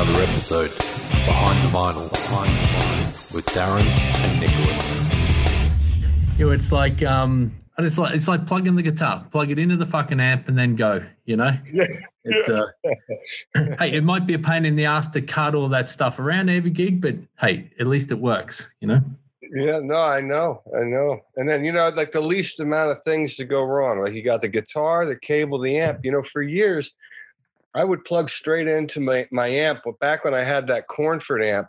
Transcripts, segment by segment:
another episode Behind the Vinyl, Behind the Vinyl with Darren and Nicholas. You know, it's like um, it's like it's like plugging the guitar, plug it into the fucking amp, and then go. You know, Yeah. it's uh, hey, it might be a pain in the ass to cut all that stuff around every gig, but hey, at least it works. You know. Yeah, no, I know, I know. And then you know, like the least amount of things to go wrong. Like you got the guitar, the cable, the amp. You know, for years, I would plug straight into my my amp. But back when I had that Cornford amp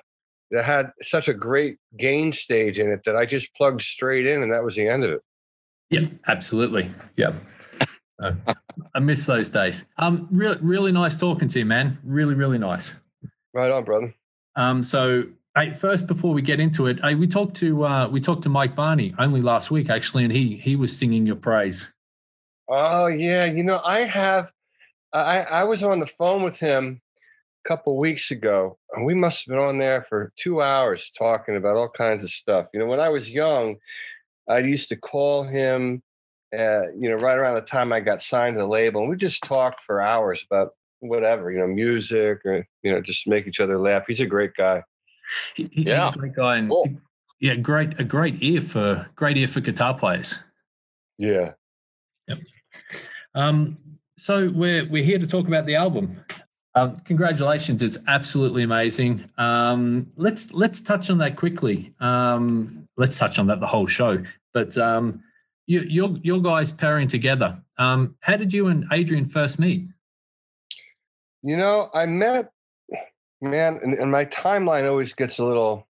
that had such a great gain stage in it that I just plugged straight in, and that was the end of it. Yeah, absolutely. Yeah. Uh, I miss those days. Um, really, really nice talking to you, man. Really, really nice. Right on, brother. Um, so, hey, first before we get into it, hey, we talked to uh, we talked to Mike Varney only last week actually, and he he was singing your praise. Oh yeah, you know, I have. I I was on the phone with him a couple weeks ago, and we must have been on there for two hours talking about all kinds of stuff. You know, when I was young, I used to call him. Uh, you know, right around the time I got signed to the label, and we just talked for hours about whatever, you know, music or you know, just make each other laugh. He's a great guy. He- he's Yeah, a great guy, and cool. yeah, great a great ear for great ear for guitar players. Yeah. Um, so we're we're here to talk about the album. Um, congratulations! It's absolutely amazing. Um, let's let's touch on that quickly. Um, let's touch on that the whole show. But um, you, your your guys pairing together. Um, how did you and Adrian first meet? You know, I met man, and, and my timeline always gets a little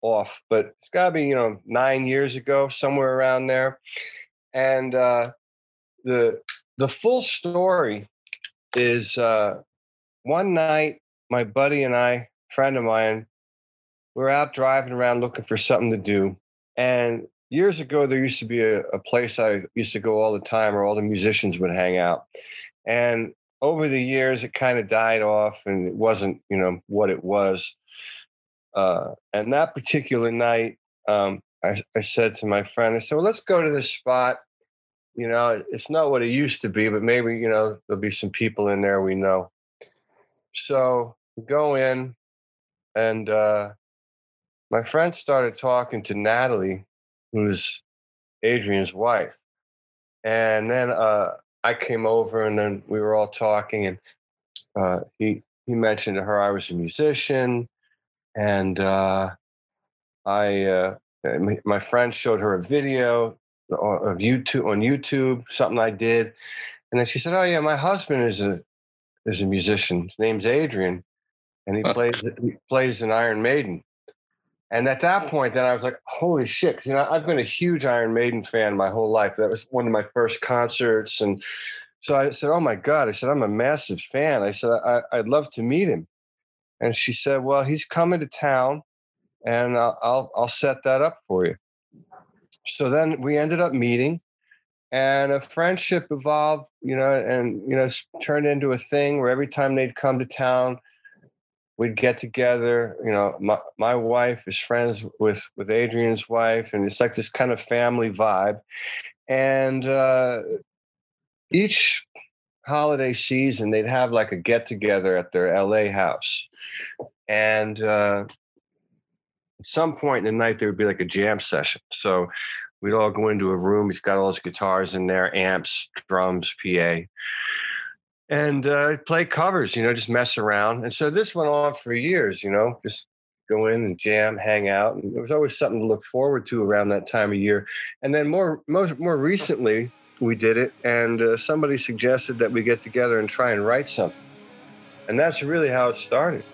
off, but it's got to be you know nine years ago, somewhere around there. And uh, the the full story is uh, one night, my buddy and I, friend of mine, we were out driving around looking for something to do, and years ago there used to be a, a place I used to go all the time, where all the musicians would hang out, and over the years it kind of died off and it wasn't you know what it was. Uh, and that particular night um, I, I said to my friend i said well let's go to this spot you know it's not what it used to be but maybe you know there'll be some people in there we know. So we go in and uh, my friend started talking to natalie who's adrian's wife. And then uh, I came over and then we were all talking and uh, he he mentioned to her I was a musician and uh, I uh, my- friend showed her a video Uh, of YouTube on YouTube something I did and then she said oh yeah my husband is a is a musician his name's Adrian and he plays he plays in Iron Maiden and at that hmm. point then I was like holy shit 'cause, you know I've been a huge Iron Maiden fan my whole life that was one of my first concerts and so I said, "Oh my God!" I said, "I'm a massive fan." I said, I, "I'd love to meet him," and she said, "Well, he's coming to town, and I'll, I'll I'll set that up for you." So then we ended up meeting, and a friendship evolved, you know, and you know, turned into a thing where every time they'd come to town, we'd get together. You know, my my wife is friends with with Adrian's wife, and it's like this kind of family vibe, and. uh each holiday season they'd have like a get together at their LA house. And uh, some point in the night there would be like a jam session. So we'd all go into a room. He's got all his guitars in there, amps, drums, PA. And uh, play covers, you know, just mess around. And so this went on for years, you know, just go in and jam, hang out. And there was always something to look forward to around that time of year. And then more, more, more recently, we did it, and uh, somebody suggested that we get together and try and write something. And that's really how it started.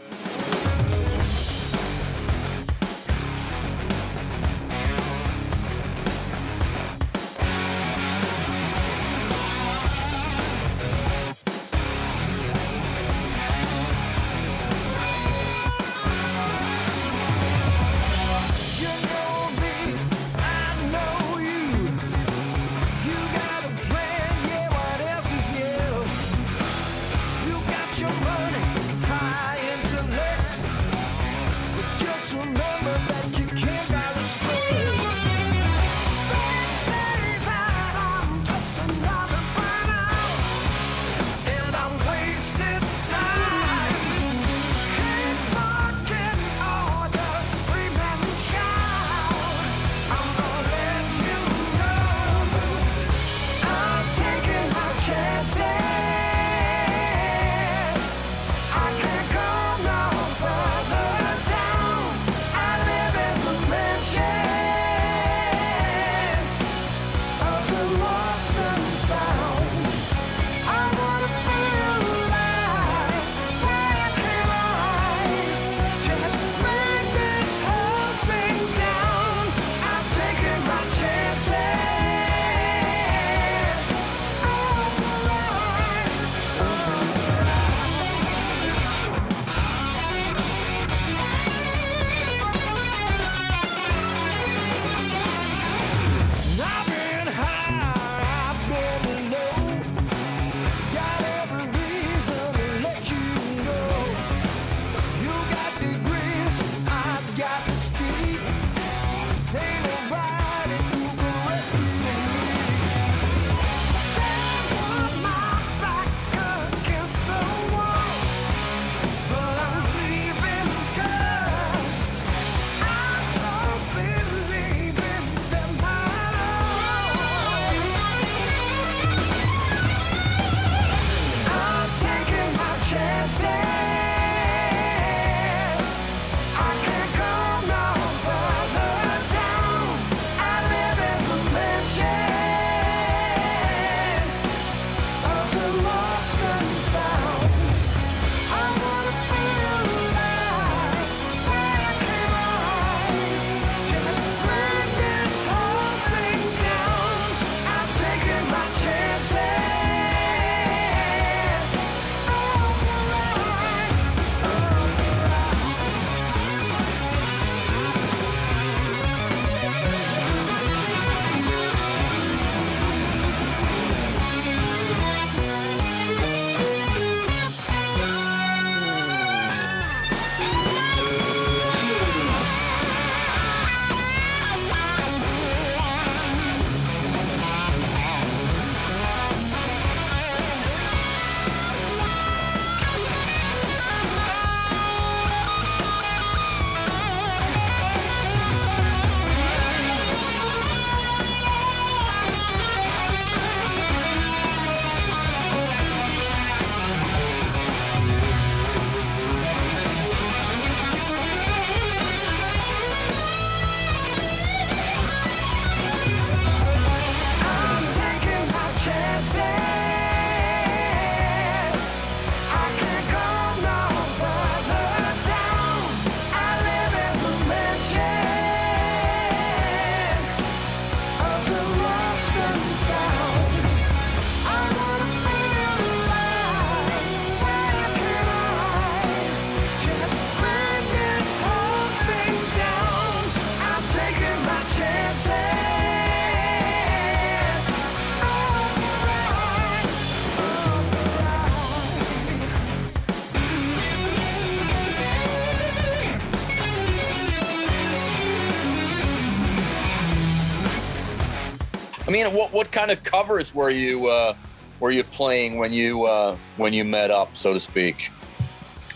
I mean, what what kind of covers were you uh, were you playing when you uh, when you met up, so to speak?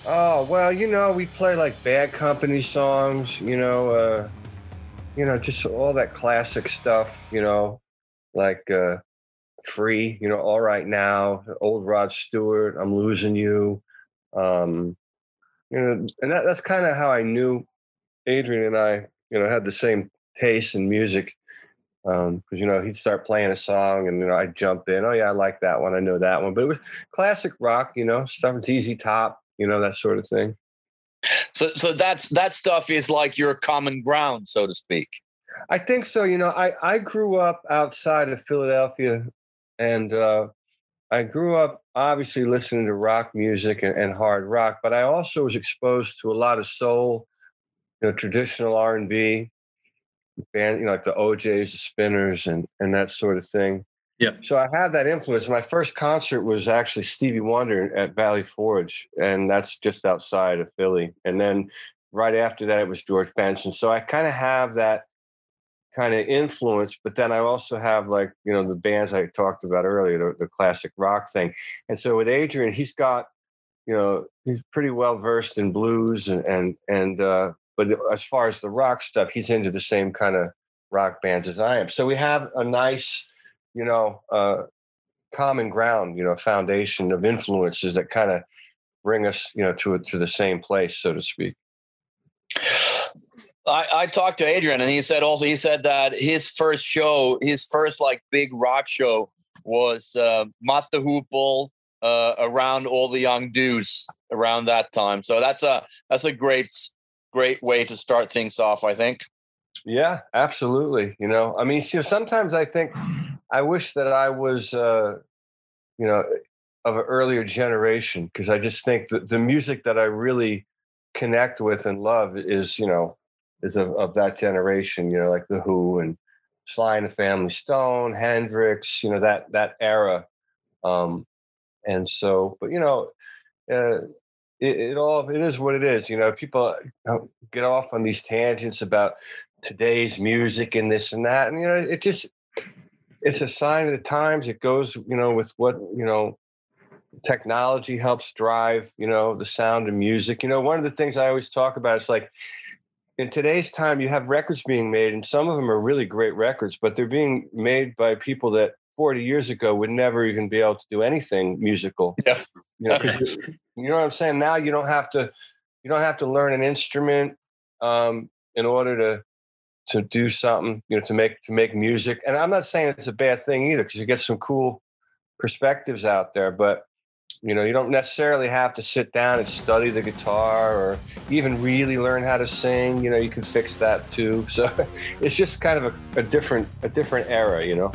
Oh well, you know, we play like Bad Company songs. You know, uh, you know, just all that classic stuff. You know, like uh, Free. You know, All Right Now, Old Rod Stewart, I'm Losing You. Um, you know, and that, that's kind of how I knew Adrian and I. You know, had the same taste in music. Because you know he'd start playing a song, and you know I'd jump in. Oh yeah, I like that one. I know that one. But it was classic rock, you know, stuff. It's ZZ Top, you know, that sort of thing. So so that's that stuff is like your common ground, so to speak. I think so. You know, I I grew up outside of Philadelphia, and uh, I grew up obviously listening to rock music and, and hard rock, but I also was exposed to a lot of soul, you know, traditional R and B, band, you know, like the O'Jays, the Spinners, and and that sort of thing. Yeah. So I had that influence. My first concert was actually Stevie Wonder at Valley Forge, and that's just outside of Philly. And then right after that, it was George Benson. So I kind of have that kind of influence, but then I also have like, you know, the bands I talked about earlier, the, the classic rock thing. And so with Adrian, he's got, you know, he's pretty well versed in blues and, and, and, uh, but as far as the rock stuff, he's into the same kind of rock bands as I am. So we have a nice, you know, uh, common ground, you know, foundation of influences that kind of bring us, you know, to to the same place, so to speak. I, I talked to Adrian, and he said also he said that his first show, his first like big rock show, was uh, Mott the Hoople uh, around all the young dudes around that time. So that's a that's a great great way to start things off. I think. Yeah, absolutely. You know, I mean, see, sometimes I think I wish that I was, uh, you know, of an earlier generation because I just think that the music that I really connect with and love is, you know, is of, of that generation. You know, like the Who and Sly and the Family Stone, Hendrix. You know that that era. Um, and so, but you know, uh, it, it all it is what it is. You know, people uh, get off on these tangents about today's music and this and that, and you know, it just it's a sign of the times. It goes, you know, with what you know technology helps drive, you know, the sound of music. You know, one of the things I always talk about is like in today's time, you have records being made, and some of them are really great records, but they're being made by people that 40 years ago would never even be able to do anything musical. Yeah. You know, 'cause you know what I'm saying? Now you don't have to you don't have to learn an instrument um, in order to to do something, you know, to make to make music. And I'm not saying it's a bad thing either, because you get some cool perspectives out there, but you know, you don't necessarily have to sit down and study the guitar or even really learn how to sing. You know, you can fix that too. So it's just kind of a, a different a different era, you know.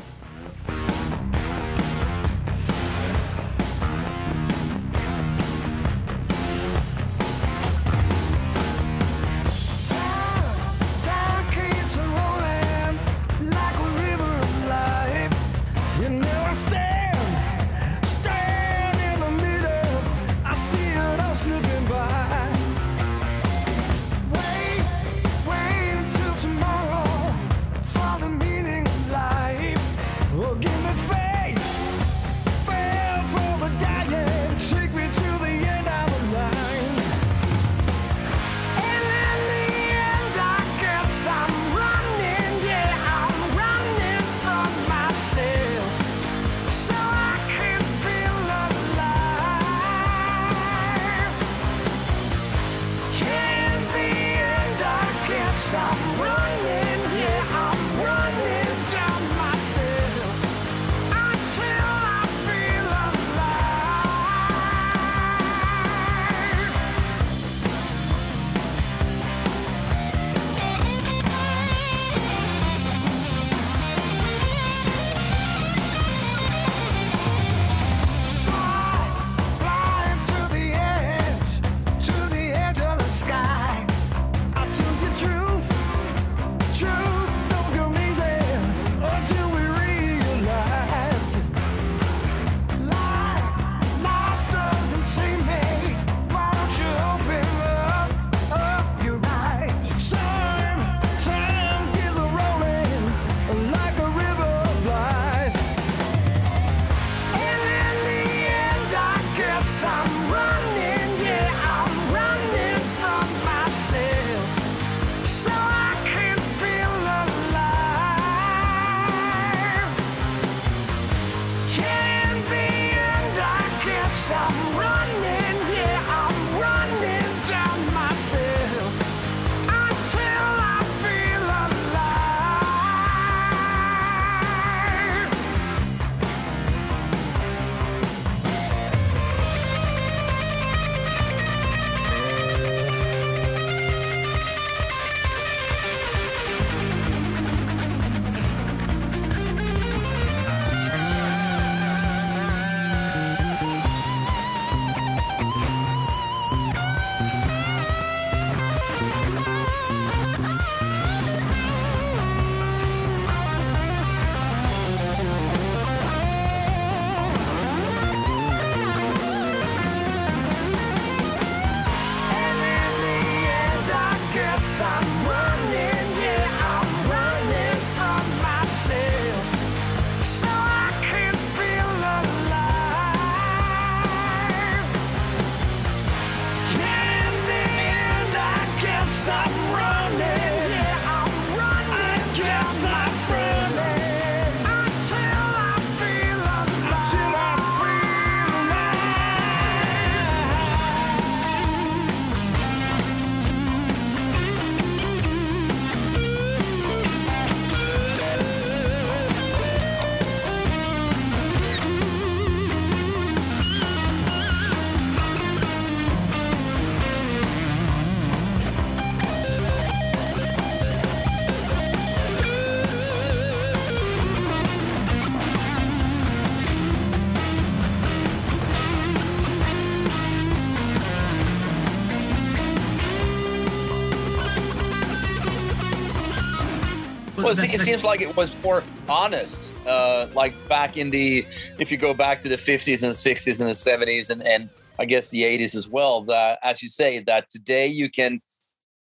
Well, it, it seems like it was more honest. Uh, like back in the, if you go back to the 50s and 60s and the 70s and, and I guess the 80s as well, that as you say, that today you can,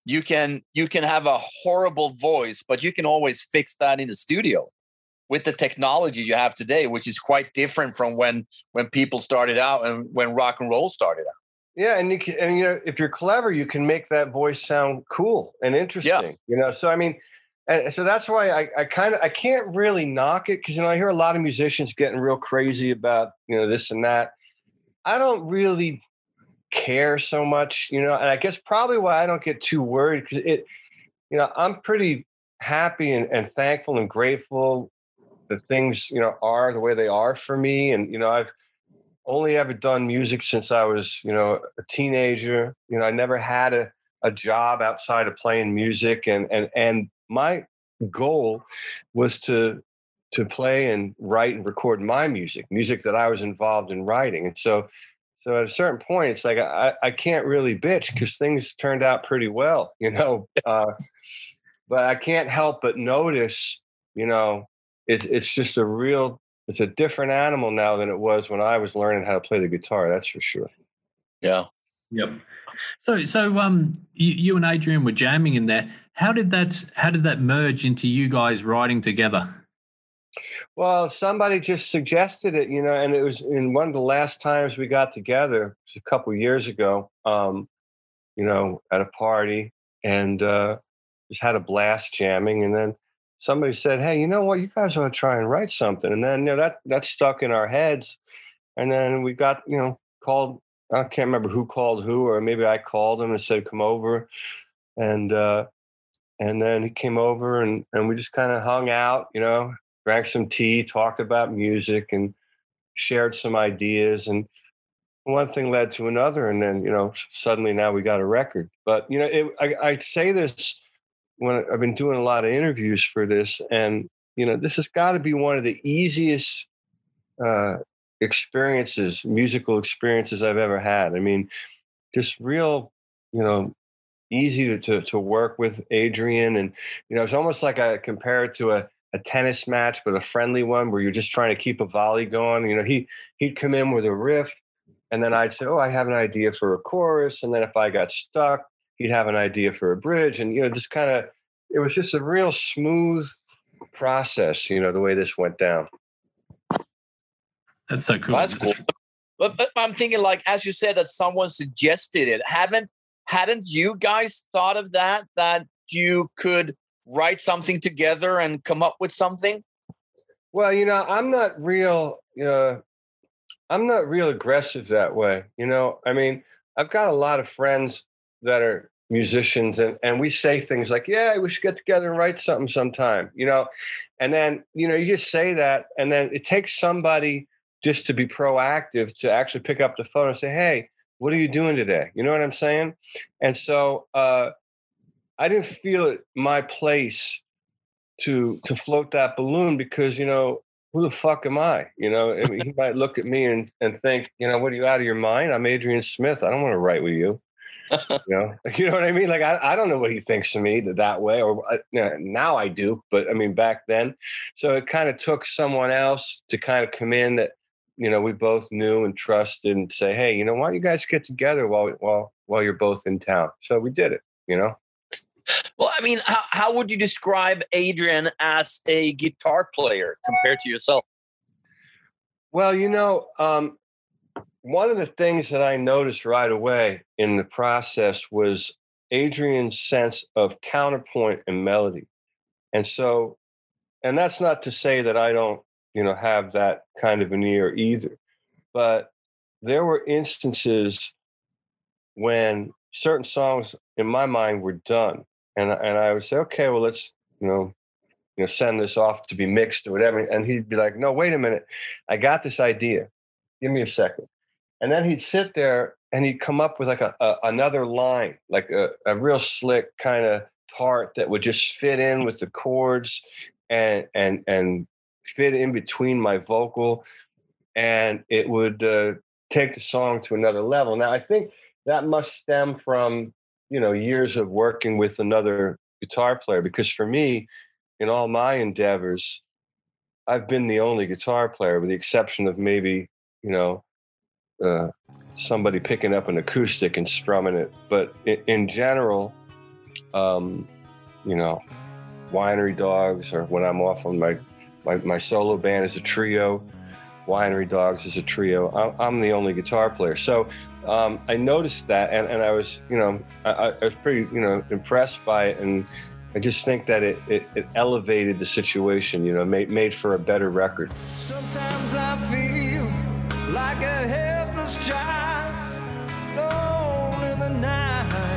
you can, you can have a horrible voice, but you can always fix that in the studio with the technology you have today, which is quite different from when, when people started out and when rock and roll started out. Yeah, and you can, and you know, if you're clever, you can make that voice sound cool and interesting. Yeah. You know, so I mean, and so that's why I, I kind of I can't really knock it because you know I hear a lot of musicians getting real crazy about you know this and that. I don't really care so much, you know, and I guess probably why I don't get too worried because it, you know, I'm pretty happy and, and thankful and grateful that things you know are the way they are for me, and you know I've only ever done music since I was, you know, a teenager. You know, I never had a, a job outside of playing music and and and my goal was to to play and write and record my music, music that I was involved in writing. And so so at a certain point it's like I, I can't really bitch because things turned out pretty well, you know. Uh, but I can't help but notice, you know, it's it's just a real it's a different animal now than it was when I was learning how to play the guitar. That's for sure. Yeah. Yep. So, so um, you, you and Adrian were jamming in there. How did that? How did that merge into you guys writing together? Well, somebody just suggested it, you know, and it was in one of the last times we got together a couple years ago, um, you know, at a party and uh, just had a blast jamming. And then somebody said, Hey, you know what? You guys ought to try and write something. And then, you know, that, that stuck in our heads. And then we got, you know, called, I can't remember who called who, or maybe I called him and said, Come over. And, uh, and then he came over and, and we just kind of hung out, you know, drank some tea, talked about music, and shared some ideas. And one thing led to another, and then you know, suddenly now we got a record. But you know, it, I, I say this when I've been doing a lot of interviews for this, and you know, this has got to be one of the easiest uh, experiences, musical experiences I've ever had. I mean, just real, you know, easy to, to, to work with Adrian. And, you know, it's almost like I compare it to a, a tennis match, but a friendly one where you're just trying to keep a volley going. You know, he, he'd come in with a riff and then I'd say, Oh, I have an idea for a chorus. And then if I got stuck, he'd have an idea for a bridge. And, you know, just kind of, it was just a real smooth process, you know, the way this went down. That's so cool. That's cool. But, but I'm thinking, like, as you said, that someone suggested it. Haven't hadn't you guys thought of that? That you could write something together and come up with something? Well, you know, I'm not real, you know, I'm not real aggressive that way. You know, I mean, I've got a lot of friends that are musicians and, and we say things like, yeah, we should get together and write something sometime, you know, and then, you know, you just say that. And then it takes somebody just to be proactive to actually pick up the phone and say, hey, what are you doing today? You know what I'm saying? And so uh, I didn't feel it my place to to float that balloon because you know who the fuck am I? You know, I mean, he might look at me and, and think, you know, what are you out of your mind? I'm Adrian Smith. I don't want to write with you. you know, you know what I mean? Like I, I don't know what he thinks of me that, that way, or uh, now I do, but I mean back then. So it kind of took someone else to kind of come in that you know we both knew and trusted and say, hey, you know, why don't you guys get together while while while you're both in town? So we did it. You know. Well, I mean, how, how would you describe Adrian as a guitar player compared to yourself? Well, you know, um, one of the things that I noticed right away in the process was Adrian's sense of counterpoint and melody. And so, and that's not to say that I don't, you know, have that kind of an ear either. But there were instances when certain songs in my mind were done. And, and I would say, okay, well, let's, you know, you know, send this off to be mixed or whatever. And he'd be like, no, wait a minute. I got this idea. Give me a second. And then he'd sit there and he'd come up with like a, a another line, like a, a real slick kind of part that would just fit in with the chords and and and fit in between my vocal, and it would uh, take the song to another level. Now I think that must stem from you know years of working with another guitar player because for me, in all my endeavors, I've been the only guitar player, with the exception of maybe you know uh, somebody picking up an acoustic and strumming it. But in, in general, um, you know, Winery Dogs, or when I'm off on my, my, my solo band is a trio, Winery Dogs is a trio. I'm, I'm the only guitar player. So um, I noticed that, and, and I was, you know, I, I was pretty, you know, impressed by it. And I just think that it, it, it elevated the situation, you know, made, made for a better record. Sometimes I feel like a helpless child alone in the night.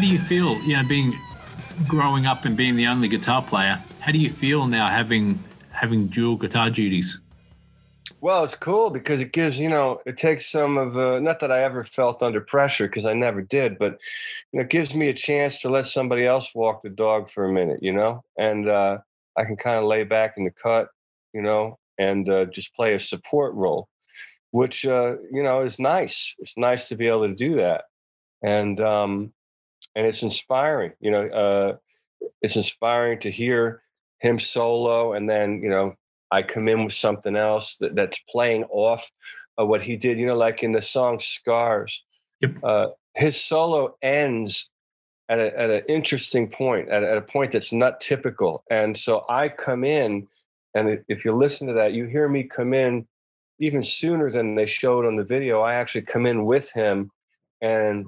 Do you feel? You know, being growing up and being the only guitar player. How do you feel now having having dual guitar duties? Well, it's cool because it gives, you know, it takes some of, uh, not that I ever felt under pressure because I never did, but, you know, it gives me a chance to let somebody else walk the dog for a minute, you know, and uh, I can kind of lay back in the cut, you know, and uh, just play a support role, which, uh, you know, is nice. It's nice to be able to do that. And, um, and it's inspiring, you know, uh, it's inspiring to hear him solo and then, you know, I come in with something else that, that's playing off of what he did. You know, like in the song "Scars," Yep. uh, his solo ends at, a, at an interesting point, at, at a point that's not typical. And so I come in, and if you listen to that, you hear me come in even sooner than they showed on the video. I actually come in with him, and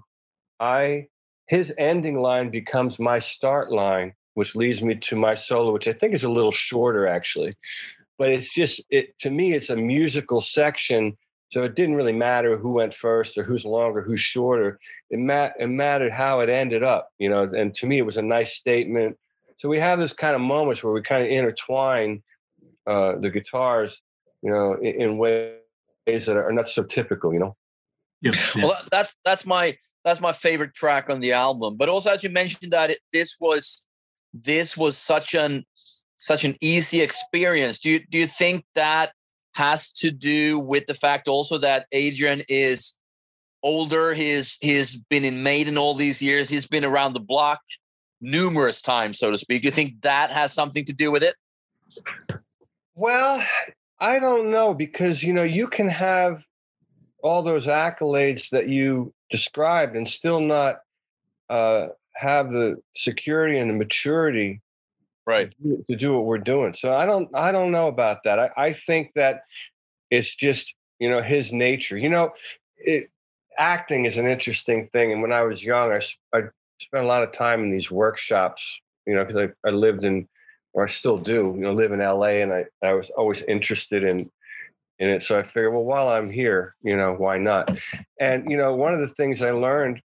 I his ending line becomes my start line, which leads me to my solo, which I think is a little shorter actually but it's just it to me it's a musical section so it didn't really matter who went first or who's longer who's shorter it, mat- it mattered how it ended up you know and to me it was a nice statement so we have this kind of moments where we kind of intertwine uh, the guitars you know in, in ways that are not so typical you know Yep. yeah. Well, that's that's my that's my favorite track on the album. But also, as you mentioned, that it, this was this was such an such an easy experience. Do you do you think that has to do with the fact also that Adrian is older? He's he's been in Maiden all these years. He's been around the block numerous times, so to speak. Do you think that has something to do with it? Well, I don't know because you know you can have all those accolades that you described and still not uh, have the security and the maturity Right. to do- to do what we're doing. So I don't I don't know about that. I, I think that it's just you know his nature. You know, it, acting is an interesting thing. And when I was young, i, I spent a lot of time in these workshops. You know, because I, I lived in or I still do. You know, live in L.A. and I I was always interested in in it. So I figured, well, while I'm here, you know, why not? And you know, one of the things I learned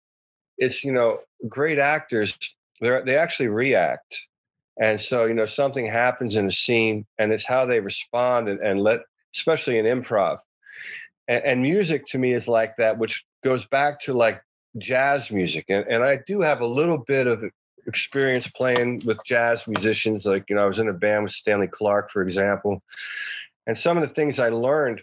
is you know great actors they they actually react and so, you know, something happens in a scene and it's how they respond and, and let, especially in improv. And, and music to me is like that, which goes back to like jazz music. And, and I do have a little bit of experience playing with jazz musicians. Like, you know, I was in a band with Stanley Clarke, for example. And some of the things I learned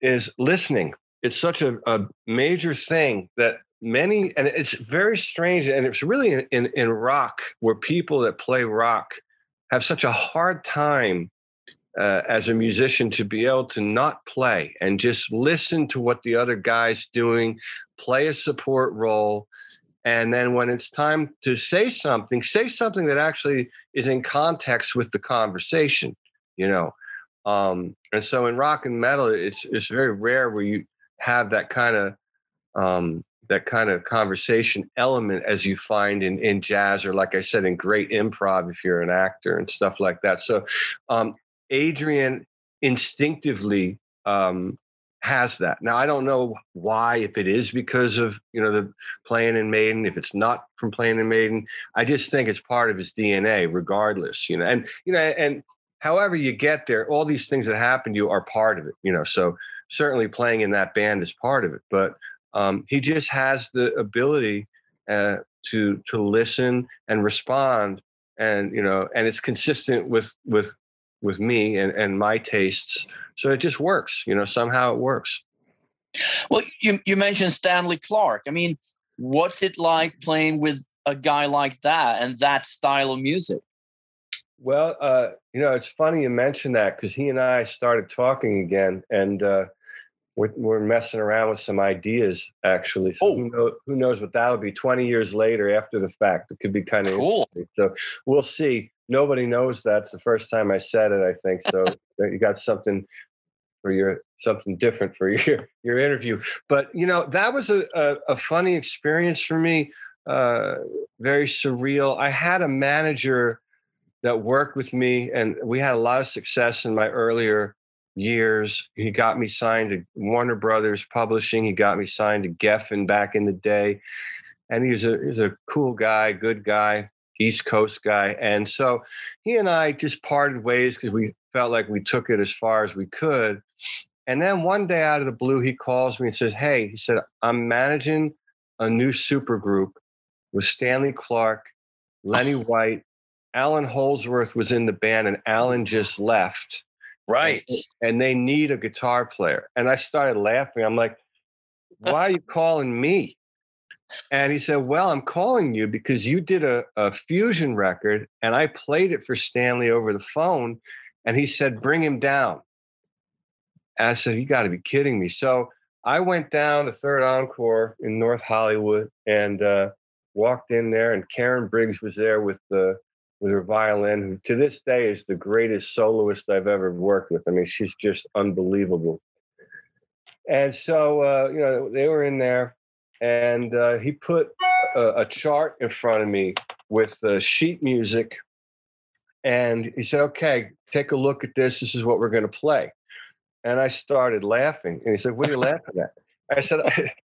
is listening. It's such a, a major thing that many and it's very strange and it's really in, in in rock where people that play rock have such a hard time uh, as a musician to be able to not play and just listen to what the other guy's doing play a support role and then when it's time to say something say something that actually is in context with the conversation you know um and so in rock and metal it's it's very rare where you have that kind of um that kind of conversation element as you find in, in jazz or like i said in great improv if you're an actor and stuff like that. So um, adrian instinctively um, has that. Now i don't know why if it is because of you know the playing in maiden if it's not from playing in maiden. I just think it's part of his dna regardless you know and you know and however you get there all these things that happen to you are part of it you know so certainly playing in that band is part of it but um, he just has the ability uh, to to listen and respond and you know and it's consistent with with with me and and my tastes so it just works you know somehow it works Well, you you mentioned Stanley Clarke. I mean, what's it like playing with a guy like that and that style of music? Well uh you know it's funny you mention that because he and i started talking again and uh we're, we're messing around with some ideas actually so Oh. who, know, who knows what that'll be 20 years later after the fact it could be kind of Cool. So we'll see. Nobody knows that's the first time I said it. I think so. you got something for your something different for your your interview. But you know that was a a, a funny experience for me. Uh, very surreal. I had a manager that worked with me, and we had a lot of success in my earlier years. He got me signed to Warner Brothers Publishing. He got me signed to Geffen back in the day. and he's a he's a cool guy, good guy, East Coast guy, and so he and I just parted ways because we felt like we took it as far as we could. And then one day out of the blue, he calls me and says, "Hey," he said, "I'm managing a new super group with Stanley Clarke, Lenny White, Allan Holdsworth was in the band, and Allan just left." Right. and they need a guitar player. And I started laughing. I'm like, why are you calling me? And he said, Well, I'm calling you because you did a, a fusion record and I played it for Stanley over the phone. And he said, Bring him down. And I said, You got to be kidding me. So I went down to Third Encore in North Hollywood and uh, walked in there, and Karen Briggs was there with the with her violin, who to this day is the greatest soloist I've ever worked with. I mean, she's just unbelievable. And so, uh, you know, they were in there, and uh, he put a, a chart in front of me with uh, sheet music. And he said, okay, take a look at this. This is what we're going to play. And I started laughing. And he said, what are you laughing at? I said,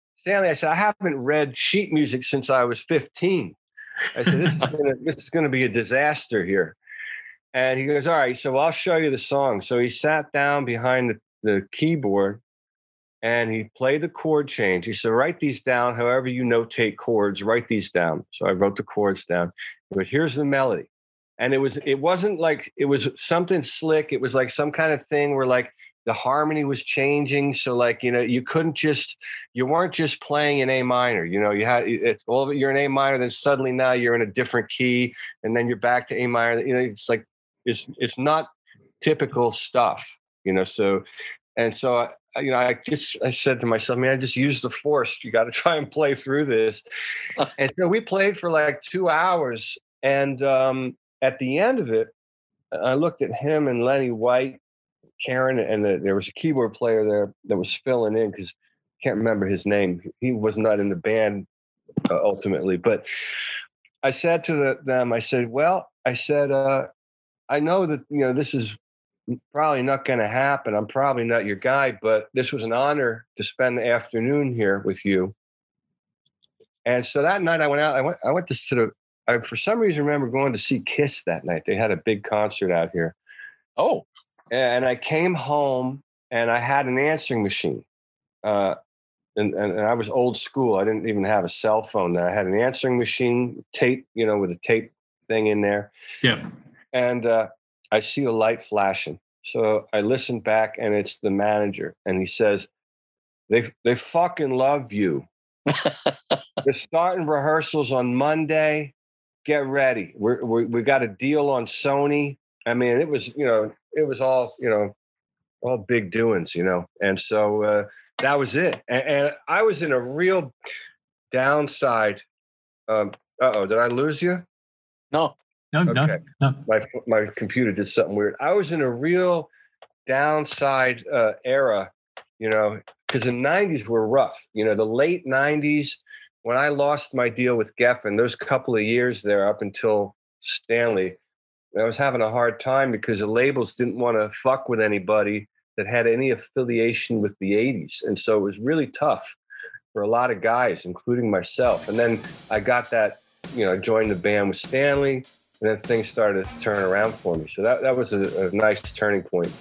Stanley, I said, I haven't read sheet music since I was 15. I said, this is gonna, this is going to be a disaster here. And he goes, all right, so I'll show you the song. So he sat down behind the, the keyboard and he played the chord change. He said, write these down. However you notate chords, write these down. So I wrote the chords down. But here's the melody. And it was, it wasn't like it was something slick. It was like some kind of thing where like the harmony was changing. So like, you know, you couldn't just, you weren't just playing in A minor, you know, you had it's all of it, you're in A minor, then suddenly now you're in a different key and then you're back to A minor. You know, it's like, it's, it's not typical stuff, you know? So, and so I, you know, I just I said to myself, man, I just use the force. You got to try and play through this. and so we played for like two hours, and um, at the end of it, I looked at him and Lenny White, Karen, and the, there was a keyboard player there that was filling in because I can't remember his name. He was not in the band uh, ultimately, but I said to the, them, I said, well, I said, uh, I know that you know this is probably not going to happen. I'm probably not your guy, but this was an honor to spend the afternoon here with you. And so that night I went out. I went. I went to, to the. I for some reason remember going to see Kiss that night. They had a big concert out here, Oh, and I came home and I had an answering machine. Uh, and, and, and I was old school. I didn't even have a cell phone. Then I had an answering machine, tape, you know, with a tape thing in there Yeah. and uh, I see a light flashing. So I listen back, and it's the manager, and he says, "They they fucking love you. They're starting rehearsals on Monday. Get ready. We're, we we got a deal on Sony. I mean, it was you know it was all you know all big doings, you know, and so uh, that was it. And, and I was in a real downside. Um, uh oh, did I lose you? no. No, no, Okay. no. my my computer did something weird. I was in a real downside uh, era, you know, because the '90s were rough. You know, the late '90s when I lost my deal with Geffen, those couple of years there up until Stanley, I was having a hard time because the labels didn't want to fuck with anybody that had any affiliation with the '80s, and so it was really tough for a lot of guys, including myself. And then I got that, you know, joined the band with Stanley and then things started to turn around for me. So that, that was a, a nice turning point.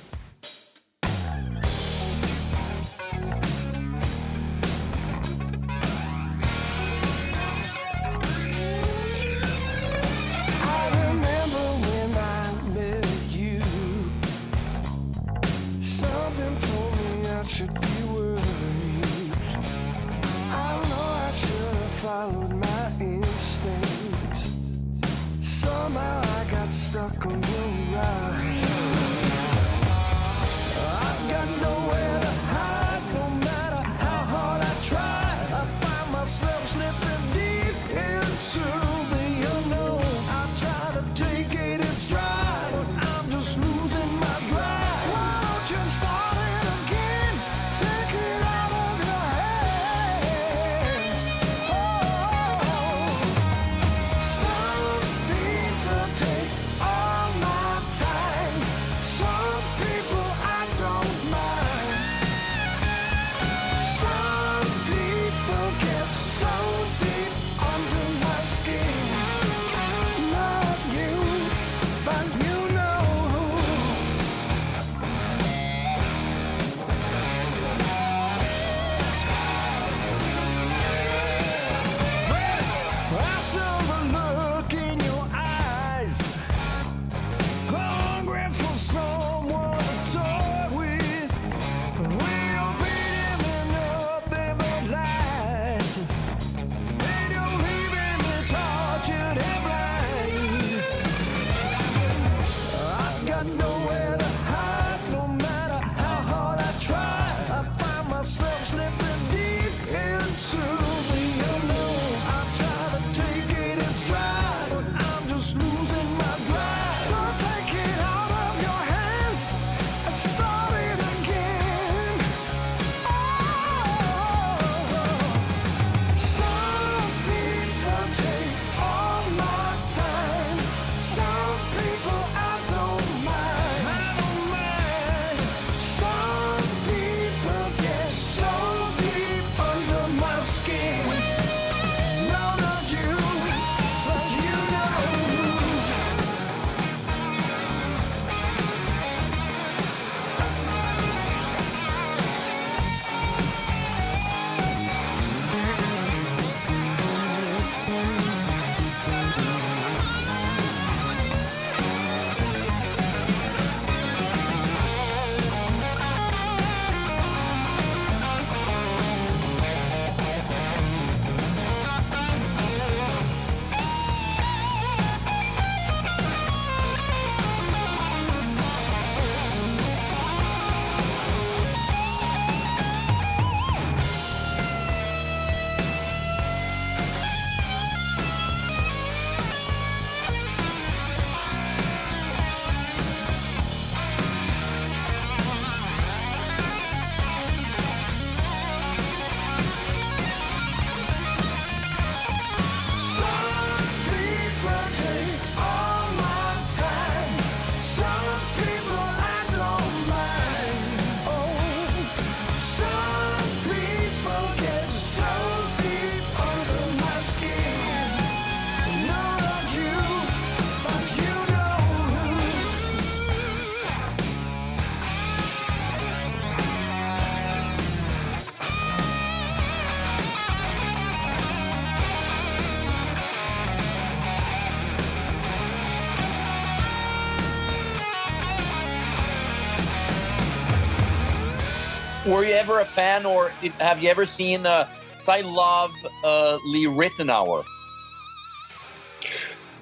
Were you ever a fan, or have you ever seen? Uh, I love uh, Lee Ritenour.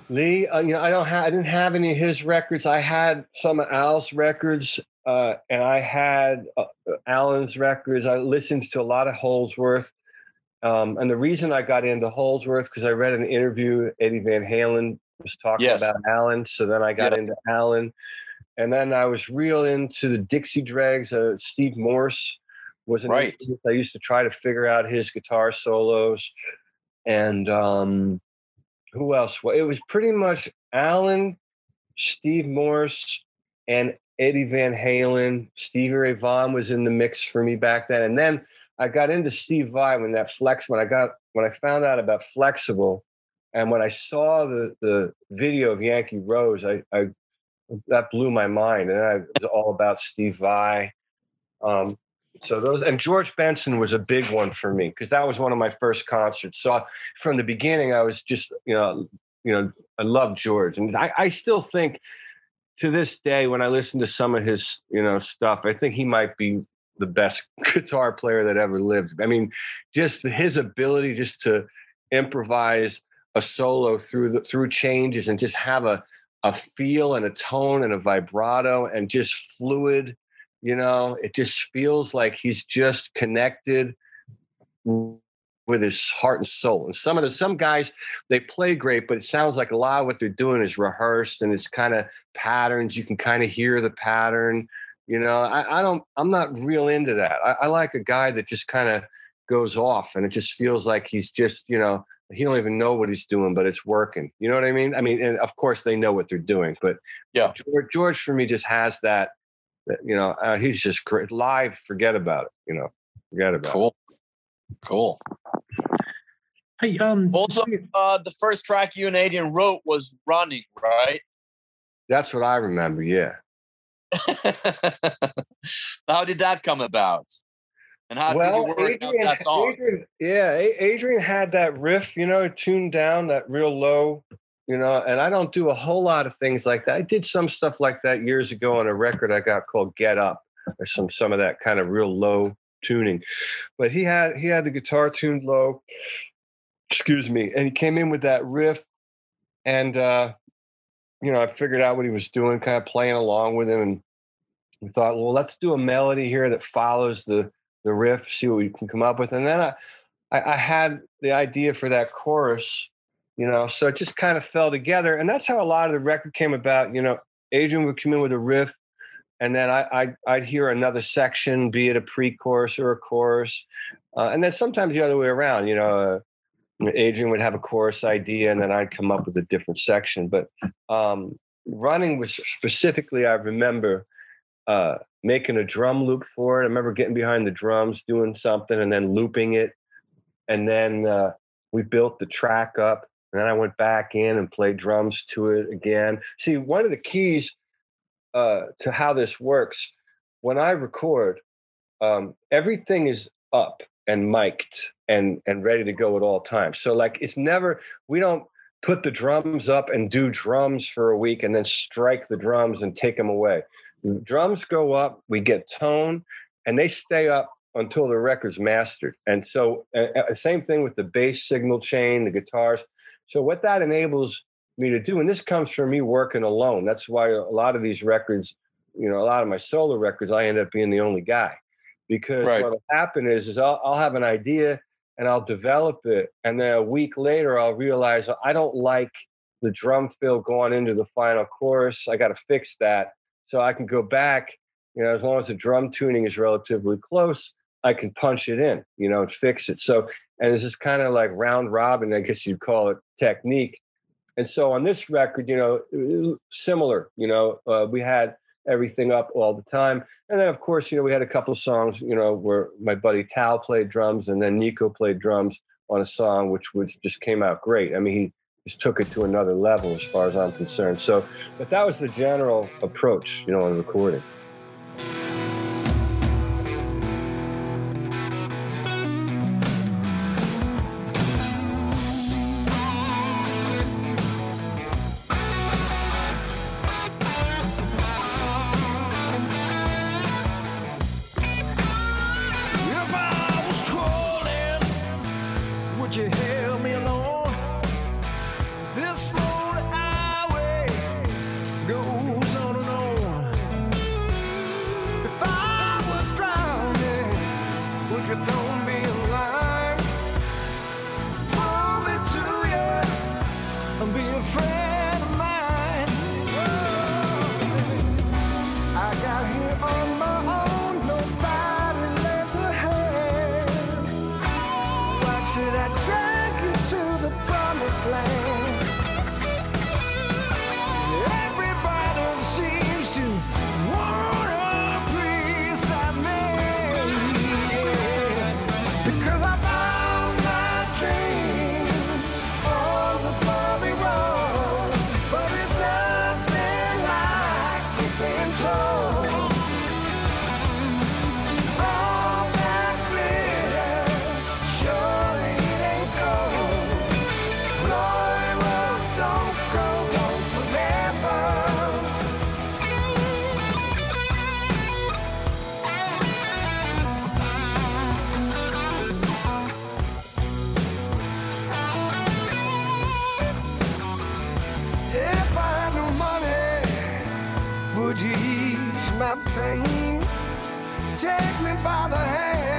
Lee, uh, you know, I don't have, I didn't have any of his records. I had some of Al's records, uh, and I had uh, Allan's records. I listened to a lot of Holdsworth, um, and the reason I got into Holdsworth because I read an interview Eddie Van Halen was talking Yes. about Allan, so then I got Yeah. into Allan, and then I was real into the Dixie Dregs. Uh, Steve Morse was an Right. I used to try to figure out his guitar solos, and um, who else? Well, it was pretty much Allan, Steve Morse, and Eddie Van Halen. Stevie Ray Vaughan was in the mix for me back then, and then I got into Steve Vai when that flex when I got when I found out about Flexible, and when I saw the the video of Yankee Rose, I, I that blew my mind, and I was all about Steve Vai. Um, so those and George Benson was a big one for me because that was one of my first concerts. So from the beginning, I was just you know you know I love George, and I, I still think to this day when I listen to some of his you know stuff, I think he might be the best guitar player that ever lived. I mean, just his ability just to improvise a solo through the through changes and just have a a feel and a tone and a vibrato and just fluid you know it just feels like he's just connected with his heart and soul and some of the some guys they play great but it sounds like a lot of what they're doing is rehearsed and it's kind of patterns you can kind of hear the pattern you know I, I don't i'm not real into that I, I like a guy that just kind of goes off and it just feels like he's just you know he don't even know what he's doing but it's working you know what i mean i mean and of course they know what they're doing but Yeah. george, george for me just has that, that you know uh, he's just great live forget about it you know forget about it Cool, cool. Hey, um, Also, uh, the first track you and Adrian wrote was "Running," right? that's what i remember yeah How did that come about? And how did you work out that song? Adrian, yeah, A- Adrian had that riff, you know, tuned down, that real low, you know, and I don't do a whole lot of things like that. I did some stuff like that years ago on a record I got called Get Up, or some some of that kind of real low tuning. But he had he had the guitar tuned low, excuse me, and he came in with that riff, and uh, you know, I figured out what he was doing, kind of playing along with him, and we thought, well, let's do a melody here that follows the the riff, see what we can come up with. And then I, I, I had the idea for that chorus, you know, so it just kind of fell together. And that's how a lot of the record came about. You know, Adrian would come in with a riff, and then I, I I'd hear another section, be it a pre-chorus or a chorus, uh, and then sometimes the other way around. You know, uh, Adrian would have a chorus idea, and then I'd come up with a different section. But um, running was specifically, I remember. Uh, making a drum loop for it. I remember getting behind the drums, doing something, and then looping it. And then uh, we built the track up. And then I went back in and played drums to it again. See, one of the keys uh, to how this works when I record, um, everything is up and mic'd and and ready to go at all times. So like it's never we don't put the drums up and do drums for a week and then strike the drums and take them away drums go up, we get tone, and they stay up until the record's mastered. And so, uh, same thing with the bass signal chain, the guitars. So, what that enables me to do, and this comes from me working alone. That's why a lot of these records, you know, a lot of my solo records, I end up being the only guy because Right. what'll happen is, is I'll, I'll have an idea and I'll develop it, and then a week later, I'll realize I don't like the drum fill going into the final chorus. I got to fix that so I can go back, you know, as long as the drum tuning is relatively close, I can punch it in, you know, and fix it. So, and this is kind of like round robin, I guess you'd call it technique. And so on this record, you know, similar, you know, uh, we had everything up all the time. And then, of course, you know, we had a couple of songs, you know, where my buddy Tal played drums and then Nicko played drums on a song, which which just came out great. I mean, he just took it to another level as far as I'm concerned. So, but that was the general approach, you know, on recording. my pain. Take me by the hand.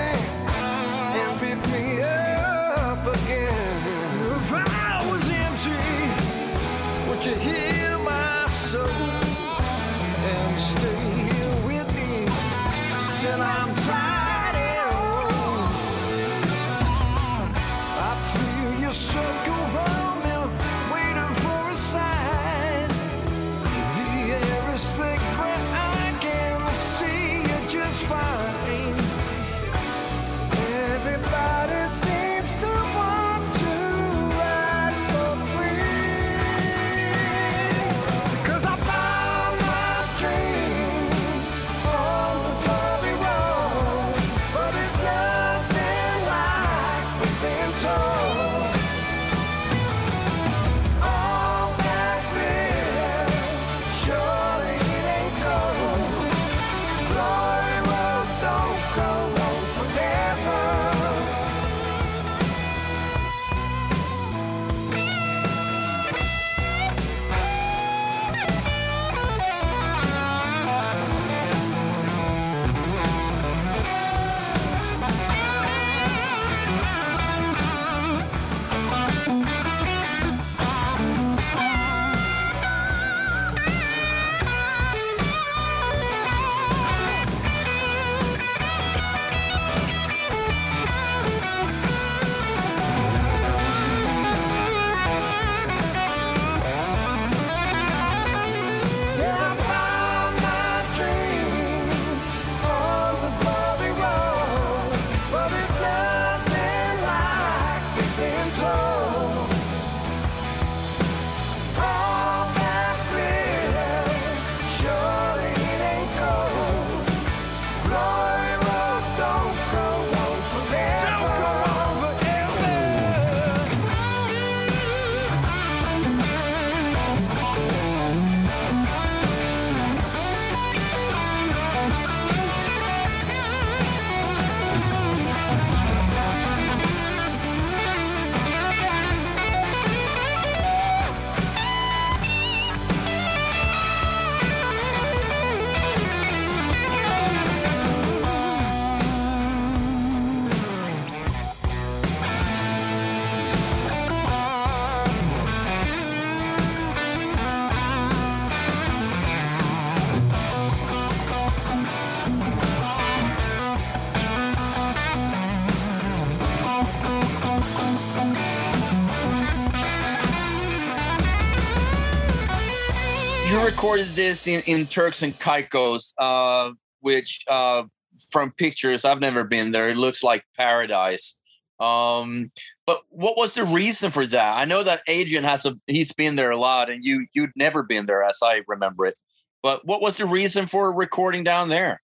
recorded this in, in Turks and Caicos, uh, which uh, from pictures, I've never been there. It looks like paradise. Um, but what was the reason for that? I know that Adrian has a he's been there a lot, and you you'd never been there as I remember it. But what was the reason for recording down there?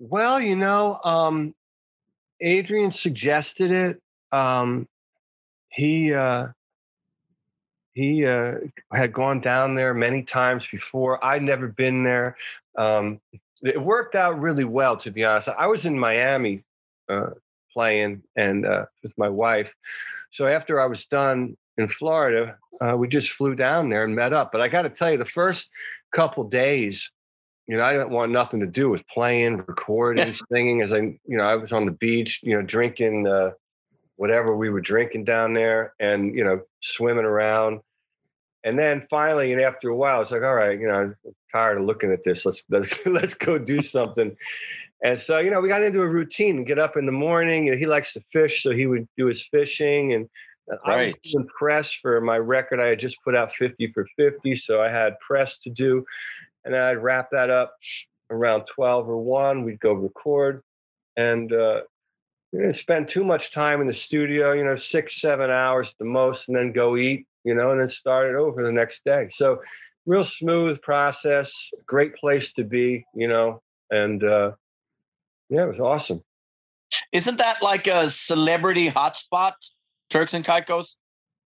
Well, you know, um, Adrian suggested it. Um, he uh, he uh, had gone down there many times before. I'd never been there. Um, it worked out really well, to be honest. I was in Miami uh, playing and uh, with my wife. So after I was done in Florida, uh, we just flew down there and met up. But I got to tell you, the first couple days, you know, I didn't want nothing to do with playing, recording, singing. As I, you know, I was on the beach, you know, drinking uh, whatever we were drinking down there and you know swimming around and then finally, and after a while, it's like, all right, you know, I'm tired of looking at this. Let's let's let's go do something. And so, you know, we got into a routine and get up in the morning. You know, he likes to fish, so he would do his fishing. And I was doing press for my record. I had just put out 50 for 50, so I had press to do. And then I'd wrap that up around 12 or 1. We'd go record. And uh, we didn't spend too much time in the studio, you know, six, seven hours at the most, and then go eat, you know, and then start it over the next day. So, real smooth process, great place to be, you know, and uh, yeah, it was awesome. Isn't that like a celebrity hotspot, Turks and Caicos?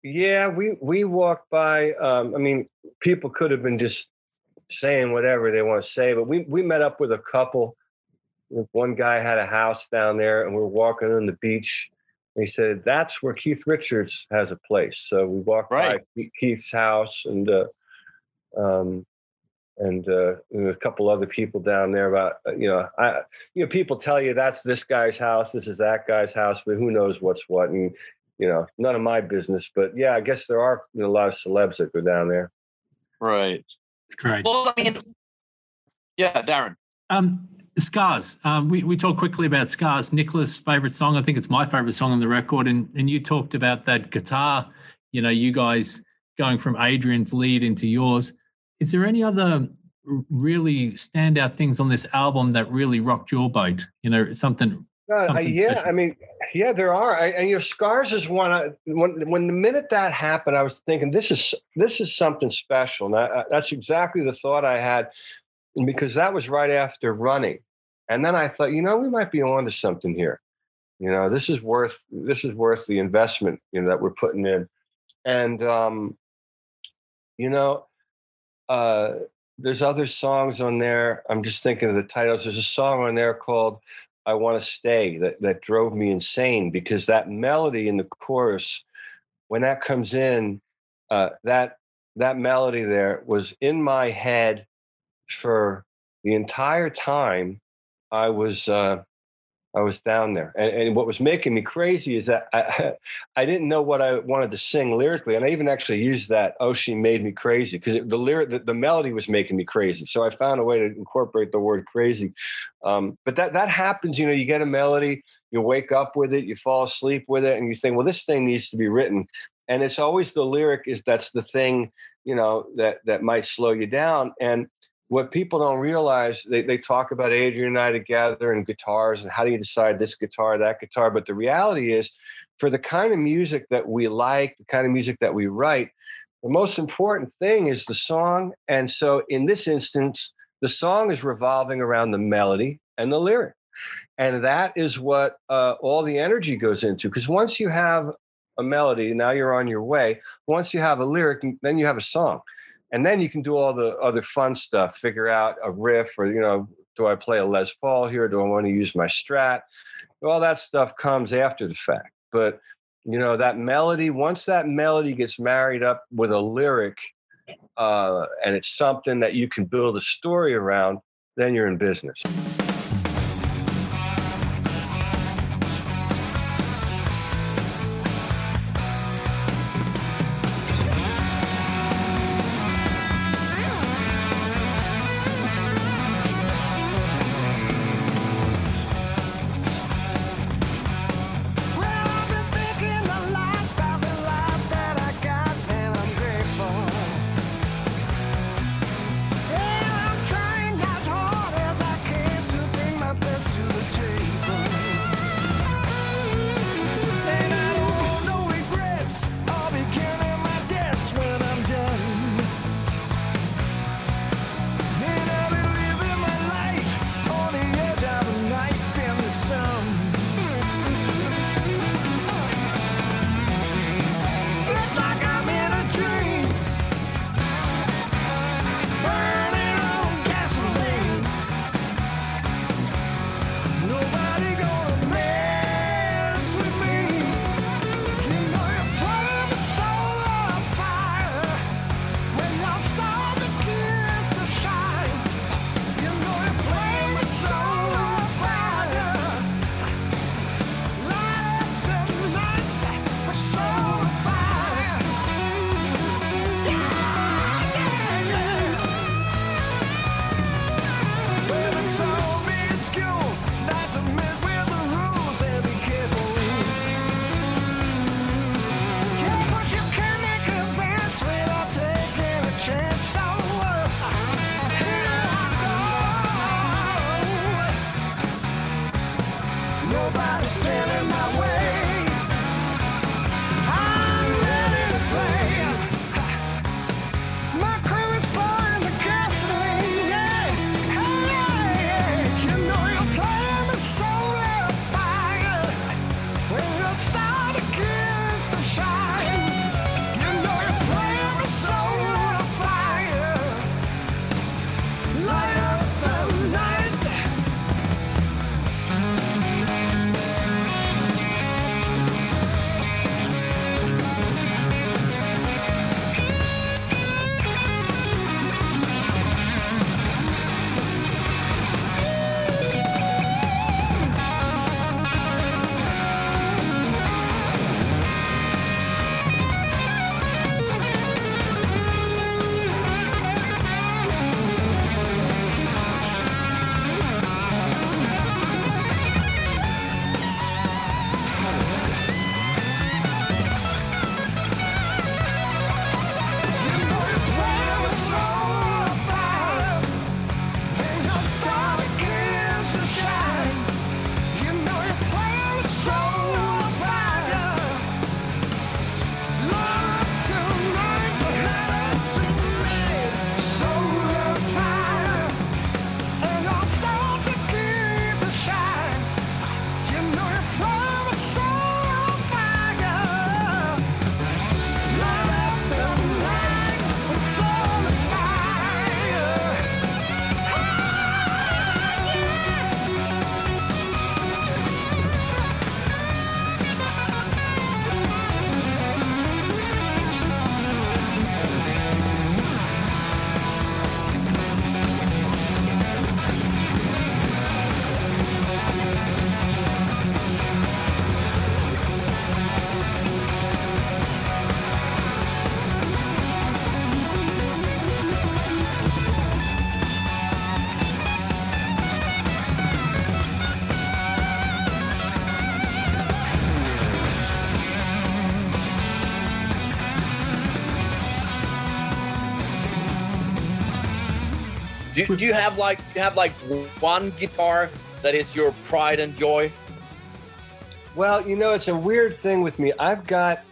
Yeah, we we walked by. Um, I mean, people could have been just saying whatever they want to say, but we we met up with a couple. One guy had a house down there, and we were walking on the beach. And he said, "That's where Keith Richards has a place." So we walked Right. by Keith's house, and uh, um, and uh, there were a couple other people down there. About uh, you know, I you know, people tell you that's this guy's house, this is that guy's house, but who knows what's what? And you know, none of my business. But yeah, I guess there are you know, a lot of celebs that go down there. Right. It's great. Well, I mean, yeah, Darren. Um, Scars. Um, we we talked quickly about Scars. Nicholas' favorite song. I think it's my favorite song on the record. And and you talked about that guitar. You know, you guys going from Adrian's lead into yours. Is there any other really standout things on this album that really rocked your boat? You know, something. Uh, I- Something yeah, special. I mean, yeah, there are. I, and your scars is one. I, when when the minute that happened, I was thinking this is this is something special. And I, I- that's exactly the thought I had, and because that was right after running, and then I thought, you know, we might be onto something here. You know, this is worth this is worth the investment you know that we're putting in, and um, you know, uh, there's other songs on there. I'm just thinking of the titles. There's a song on there called I Want to Stay that, that drove me insane because that melody in the chorus, when that comes in, uh, that that melody there was in my head for the entire time I was uh, I was down there. And, and what was making me crazy is that I, I didn't know what I wanted to sing lyrically. And I even actually used that, oh, she made me crazy, because the lyric, the, the melody was making me crazy. So I found a way to incorporate the word crazy. Um, but that, that happens, you know, you get a melody, you wake up with it, you fall asleep with it, and you think, well, this thing needs to be written. And it's always the lyric is that's the thing, you know, that, that might slow you down. And what people don't realize, they, they talk about Adrian and I together and guitars and how do you decide this guitar, that guitar. But the reality is, for the kind of music that we like, the kind of music that we write, the most important thing is the song. And so in this instance, the song is revolving around the melody and the lyric. And that is what uh, all the energy goes into. Because once you have a melody, now you're on your way. Once you have a lyric, then you have a song and then you can do all the other fun stuff figure out a riff or you know do i play a les paul here? Do i want to use my strat? All that stuff comes after the fact. But you know that melody once that melody gets married up with a lyric uh, and it's something that you can build a story around then you're in business Do, do you have like you have like one guitar that is your pride and joy? Well, you know, it's a weird thing with me. I've got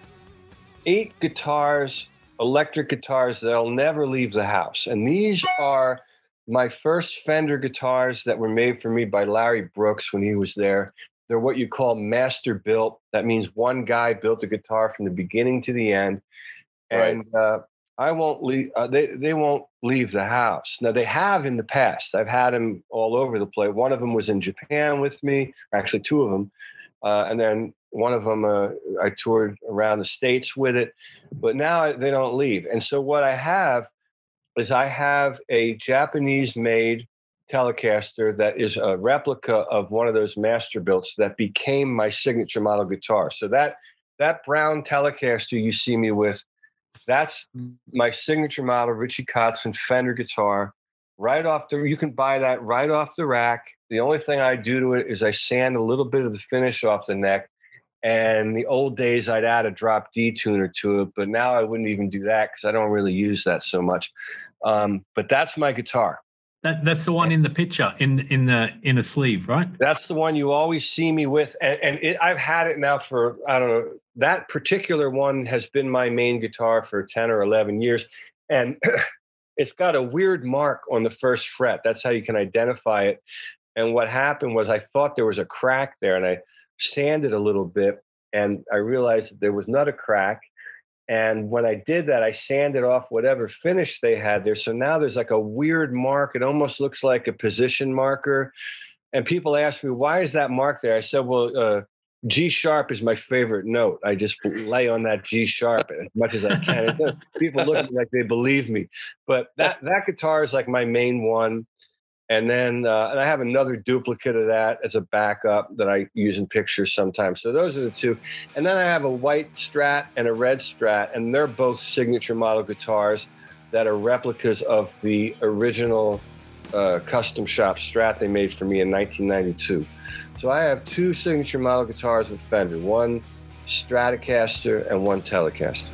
eight guitars, electric guitars that'll never leave the house. And these are my first Fender guitars that were made for me by Larry Brooks when he was there. They're what you call master built. That means one guy built a guitar from the beginning to the end. Right. And uh, I won't leave. Uh, they they won't leave the house. Now they have in the past. I've had them all over the place. One of them was in Japan with me. Actually, two of them, uh, and then one of them uh, I toured around the states with it. But now they don't leave. And so what I have is I have a Japanese-made Telecaster that is a replica of one of those master builts that became my signature model guitar. So that that brown Telecaster you see me with that's my signature model Richie Kotzen Fender guitar. Right off the, you can buy that right off the rack. The only thing I do to it is I sand a little bit of the finish off the neck. And the old days, I'd add a drop D tuner to it, but now I wouldn't even do that because I don't really use that so much. Um, but that's my guitar. That, that's the one in the picture in in the in a sleeve, right? That's the one you always see me with, and, and it, I've had it now for I don't know. That particular one has been my main guitar for ten or eleven years, and it's got a weird mark on the first fret. That's how you can identify it. And what happened was I thought there was a crack there, and I sanded a little bit, and I realized that there was not a crack. And when I did that, I sanded off whatever finish they had there. So now there's like a weird mark. It almost looks like a position marker. And people ask me, why is that mark there? I said, well, uh, G sharp is my favorite note. I just lay on that G sharp as much as I can. People look at me like they believe me. But that, that guitar is like my main one. And then uh, and I have another duplicate of that as a backup that I use in pictures sometimes. So those are the two. And then I have a white Strat and a red Strat, and they're both signature model guitars that are replicas of the original uh, custom shop Strat they made for me in 1992. So I have two signature model guitars with Fender, one Stratocaster and one Telecaster.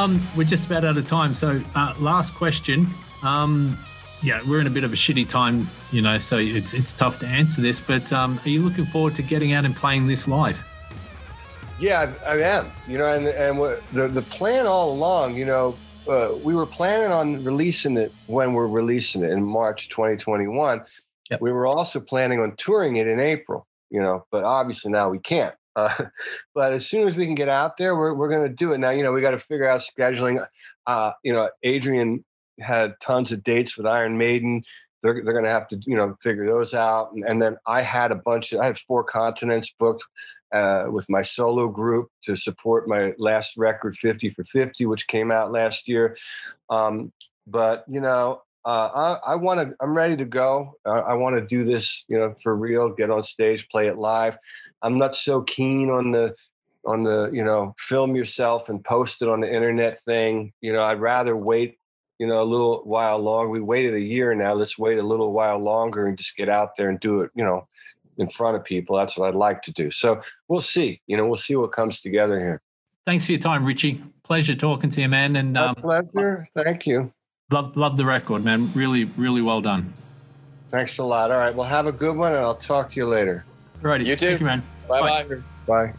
Um, we're just about out of time. So, uh, last question. Um, yeah, we're in a bit of a shitty time, you know, so it's it's tough to answer this. But um, are you looking forward to getting out and playing this live? Yeah, I, I am. You know, and and the the plan all along, you know, uh, we were planning on releasing it when we're releasing it in March 2021. Yep. We were also planning on touring it in April. You know, but obviously now we can't. Uh, but as soon as we can get out there, we're we're going to do it. Now, you know, we got to figure out scheduling. Uh, you know, Adrian had tons of dates with Iron Maiden. They're, they're going to have to, you know, figure those out. And, and then I had a bunch of, I had four continents booked uh, with my solo group to support my last record, 50 for 50, which came out last year. Um, but, you know, uh, I, I want to, I'm ready to go. I, I want to do this, you know, for real, get on stage, play it live. I'm not so keen on the, on the, you know, film yourself and post it on the internet thing. You know, I'd rather wait you know, a little while longer. We waited a year now. Let's wait a little while longer and just get out there and do it, you know, in front of people. That's what I'd like to do. So we'll see. You know, we'll see what comes together here. Thanks for your time, Richie. Pleasure talking to you, man. And um, pleasure. Thank you. love love the record, man. Really, really well done. Thanks a lot. All right. Well, have a good one, and I'll talk to you later. Righty. You too. Thank you, man. Bye bye. Bye.